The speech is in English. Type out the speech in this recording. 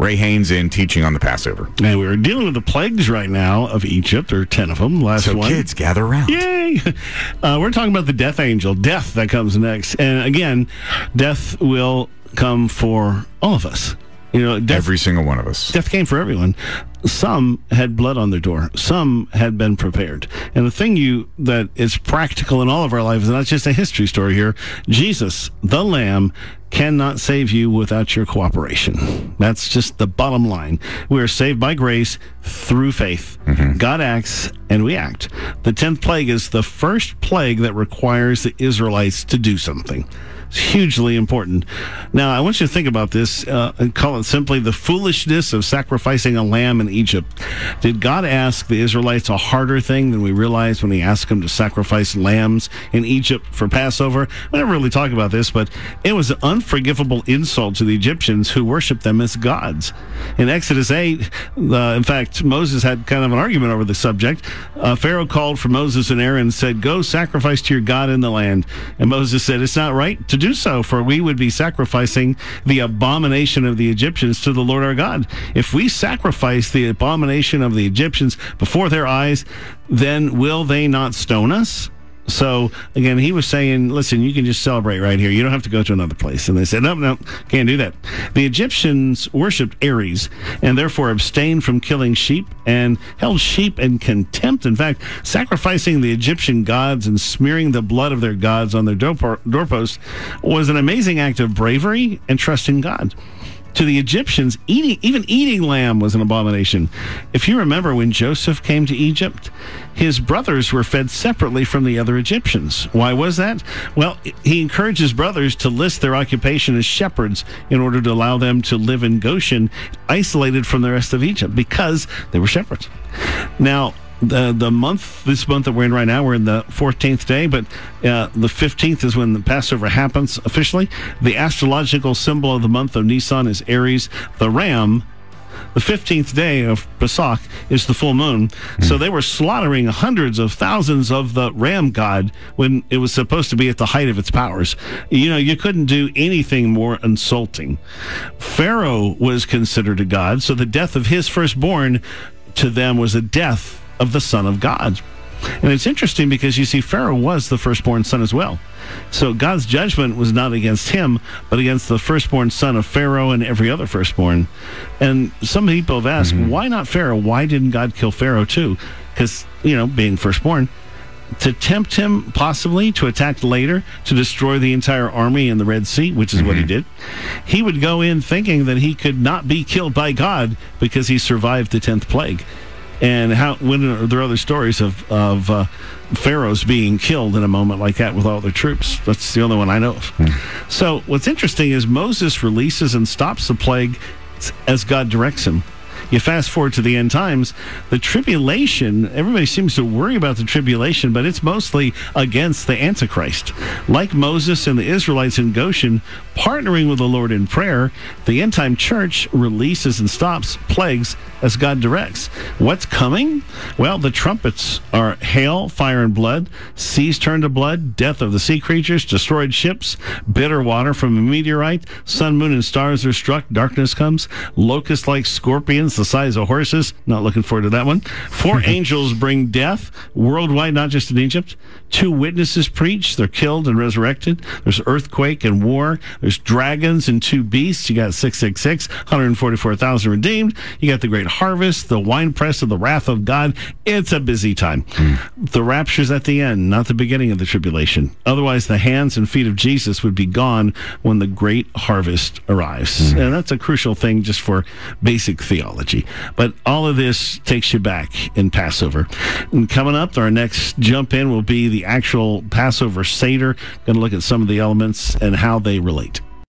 Ray Haynes in teaching on the Passover. And we're dealing with the plagues right now of Egypt. There are 10 of them. Last So, one. kids, gather around. Yay! Uh, we're talking about the death angel, death that comes next. And again, death will come for all of us. You know, death, Every single one of us. death came for everyone. Some had blood on their door. Some had been prepared. And the thing you that is practical in all of our lives, and not just a history story here, Jesus, the Lamb, cannot save you without your cooperation. That's just the bottom line. We are saved by grace through faith. Mm-hmm. God acts and we act. The tenth plague is the first plague that requires the Israelites to do something. It's hugely important. Now, I want you to think about this uh, and call it simply the foolishness of sacrificing a lamb in Egypt. Did God ask the Israelites a harder thing than we realized when He asked them to sacrifice lambs in Egypt for Passover? We never really talk about this, but it was an unforgivable insult to the Egyptians who worshiped them as gods. In Exodus 8, uh, in fact, Moses had kind of an argument over the subject. Uh, Pharaoh called for Moses and Aaron and said, Go sacrifice to your God in the land. And Moses said, It's not right to do so, for we would be sacrificing the abomination of the Egyptians to the Lord our God. If we sacrifice the abomination of the Egyptians before their eyes, then will they not stone us? So again, he was saying, "Listen, you can just celebrate right here. You don't have to go to another place." And they said, "No, no, can't do that." The Egyptians worshipped Aries and therefore abstained from killing sheep and held sheep in contempt. In fact, sacrificing the Egyptian gods and smearing the blood of their gods on their doorpo- doorposts was an amazing act of bravery and trust in God to the Egyptians, eating even eating lamb was an abomination. If you remember when Joseph came to Egypt, his brothers were fed separately from the other Egyptians. Why was that? Well, he encouraged his brothers to list their occupation as shepherds in order to allow them to live in Goshen, isolated from the rest of Egypt, because they were shepherds. Now, the the month this month that we're in right now we're in the 14th day but uh, the 15th is when the passover happens officially the astrological symbol of the month of nisan is aries the ram the 15th day of Pesach is the full moon. So they were slaughtering hundreds of thousands of the ram god when it was supposed to be at the height of its powers. You know, you couldn't do anything more insulting. Pharaoh was considered a god, so the death of his firstborn to them was a death of the son of God. And it's interesting because you see, Pharaoh was the firstborn son as well. So God's judgment was not against him, but against the firstborn son of Pharaoh and every other firstborn. And some people have asked, mm-hmm. why not Pharaoh? Why didn't God kill Pharaoh too? Because, you know, being firstborn, to tempt him possibly to attack later to destroy the entire army in the Red Sea, which is what he mm-hmm. did. He would go in thinking that he could not be killed by God because he survived the 10th plague and how when are there other stories of of uh, pharaohs being killed in a moment like that with all their troops? That's the only one I know of. So what's interesting is Moses releases and stops the plague as God directs him. You fast forward to the end times, the tribulation, everybody seems to worry about the tribulation, but it's mostly against the Antichrist. Like Moses and the Israelites in Goshen, partnering with the Lord in prayer, the end time church releases and stops plagues as God directs. What's coming? Well, the trumpets are hail, fire, and blood, seas turn to blood, death of the sea creatures, destroyed ships, bitter water from a meteorite, sun, moon, and stars are struck, darkness comes, locusts like scorpions the size of horses. Not looking forward to that one. Four angels bring death worldwide, not just in Egypt. Two witnesses preach, they're killed and resurrected. There's earthquake and war. There's dragons and two beasts. You got 666, 144,000 redeemed. You got the great harvest, the winepress of the wrath of God. It's a busy time. Hmm. The rapture's at the end, not the beginning of the tribulation. Otherwise, the hands and feet of Jesus would be gone when the great harvest arrives. Hmm. And that's a crucial thing just for basic theology. But all of this takes you back in Passover. And coming up, our next jump in will be the actual Passover Seder. Going to look at some of the elements and how they relate.